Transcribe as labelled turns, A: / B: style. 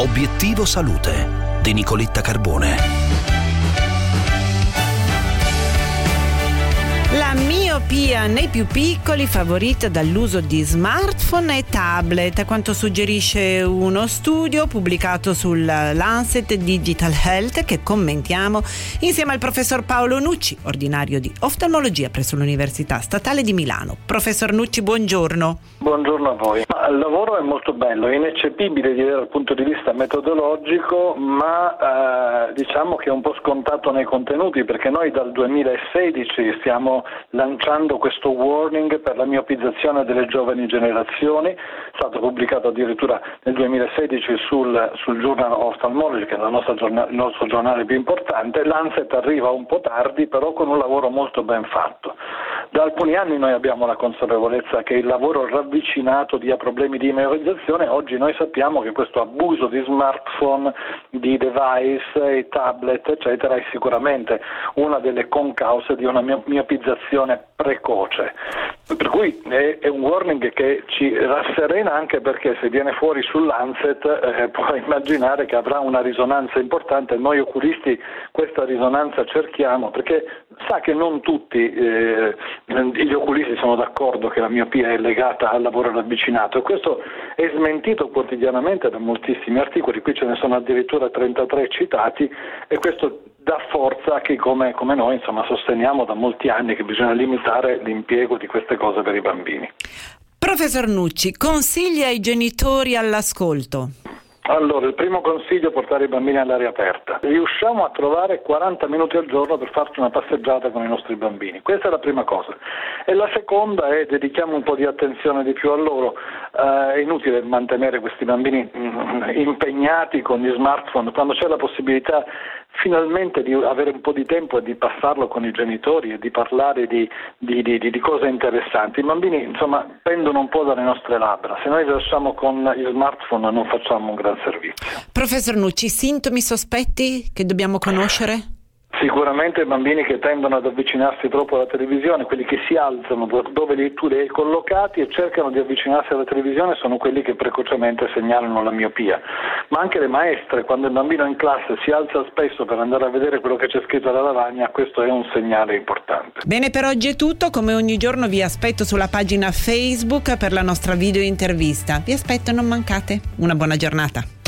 A: Vivo Salute di Nicoletta Carbone.
B: La miopia nei più piccoli favorita dall'uso di smartphone e tablet, a quanto suggerisce uno studio pubblicato sul Lancet Digital Health che commentiamo insieme al professor Paolo Nucci, ordinario di oftalmologia presso l'Università Statale di Milano. Professor Nucci, buongiorno.
C: Buongiorno a voi. Il lavoro è molto bello, è ineccepibile dire dal punto di vista metodologico, ma eh, diciamo che è un po' scontato nei contenuti perché noi dal 2016 stiamo lanciando questo warning per la miopizzazione delle giovani generazioni, è stato pubblicato addirittura nel 2016 sul, sul Journal Ophthalmology, che è giornale, il nostro giornale più importante. L'Anset arriva un po' tardi, però con un lavoro molto ben fatto. Da alcuni anni noi abbiamo la consapevolezza che il lavoro ravvicinato dia problemi di memorizzazione, oggi noi sappiamo che questo abuso di smartphone, di device, tablet, eccetera, è sicuramente una delle concause di una miopizzazione precoce. Per cui è, un warning che ci rasserena anche perché se viene fuori sull'Anset eh, può immaginare che avrà una risonanza importante. Noi oculisti questa risonanza cerchiamo perché sa che non tutti eh, gli oculisti sono d'accordo che la miopia è legata al lavoro ravvicinato e questo è smentito quotidianamente da moltissimi articoli, qui ce ne sono addirittura 33 citati e questo dà forza a chi come, come noi insomma, sosteniamo da molti anni che bisogna limitare l'impiego di queste cose per i bambini.
B: Professor Nucci, consigli ai genitori all'ascolto.
C: Allora, il primo consiglio è portare i bambini all'aria aperta. Riusciamo a trovare 40 minuti al giorno per farci una passeggiata con i nostri bambini. Questa è la prima cosa. E la seconda è dedichiamo un po' di attenzione di più a loro. Uh, è inutile mantenere questi bambini mm, impegnati con gli smartphone quando c'è la possibilità finalmente di avere un po' di tempo e di passarlo con i genitori e di parlare di, di, di, di cose interessanti. I bambini insomma pendono un po' dalle nostre labbra, se noi lasciamo con gli smartphone non facciamo un gran servizio.
B: Professor Nucci, sintomi sospetti che dobbiamo conoscere?
C: Sicuramente bambini che tendono ad avvicinarsi troppo alla televisione, quelli che si alzano dove tu li hai collocati e cercano di avvicinarsi alla televisione sono quelli che precocemente segnalano la miopia. Ma anche le maestre, quando il bambino in classe si alza spesso per andare a vedere quello che c'è scritto alla lavagna, questo è un segnale importante.
B: Bene, per oggi è tutto. Come ogni giorno vi aspetto sulla pagina Facebook per la nostra video intervista. Vi aspetto, non mancate. Una buona giornata.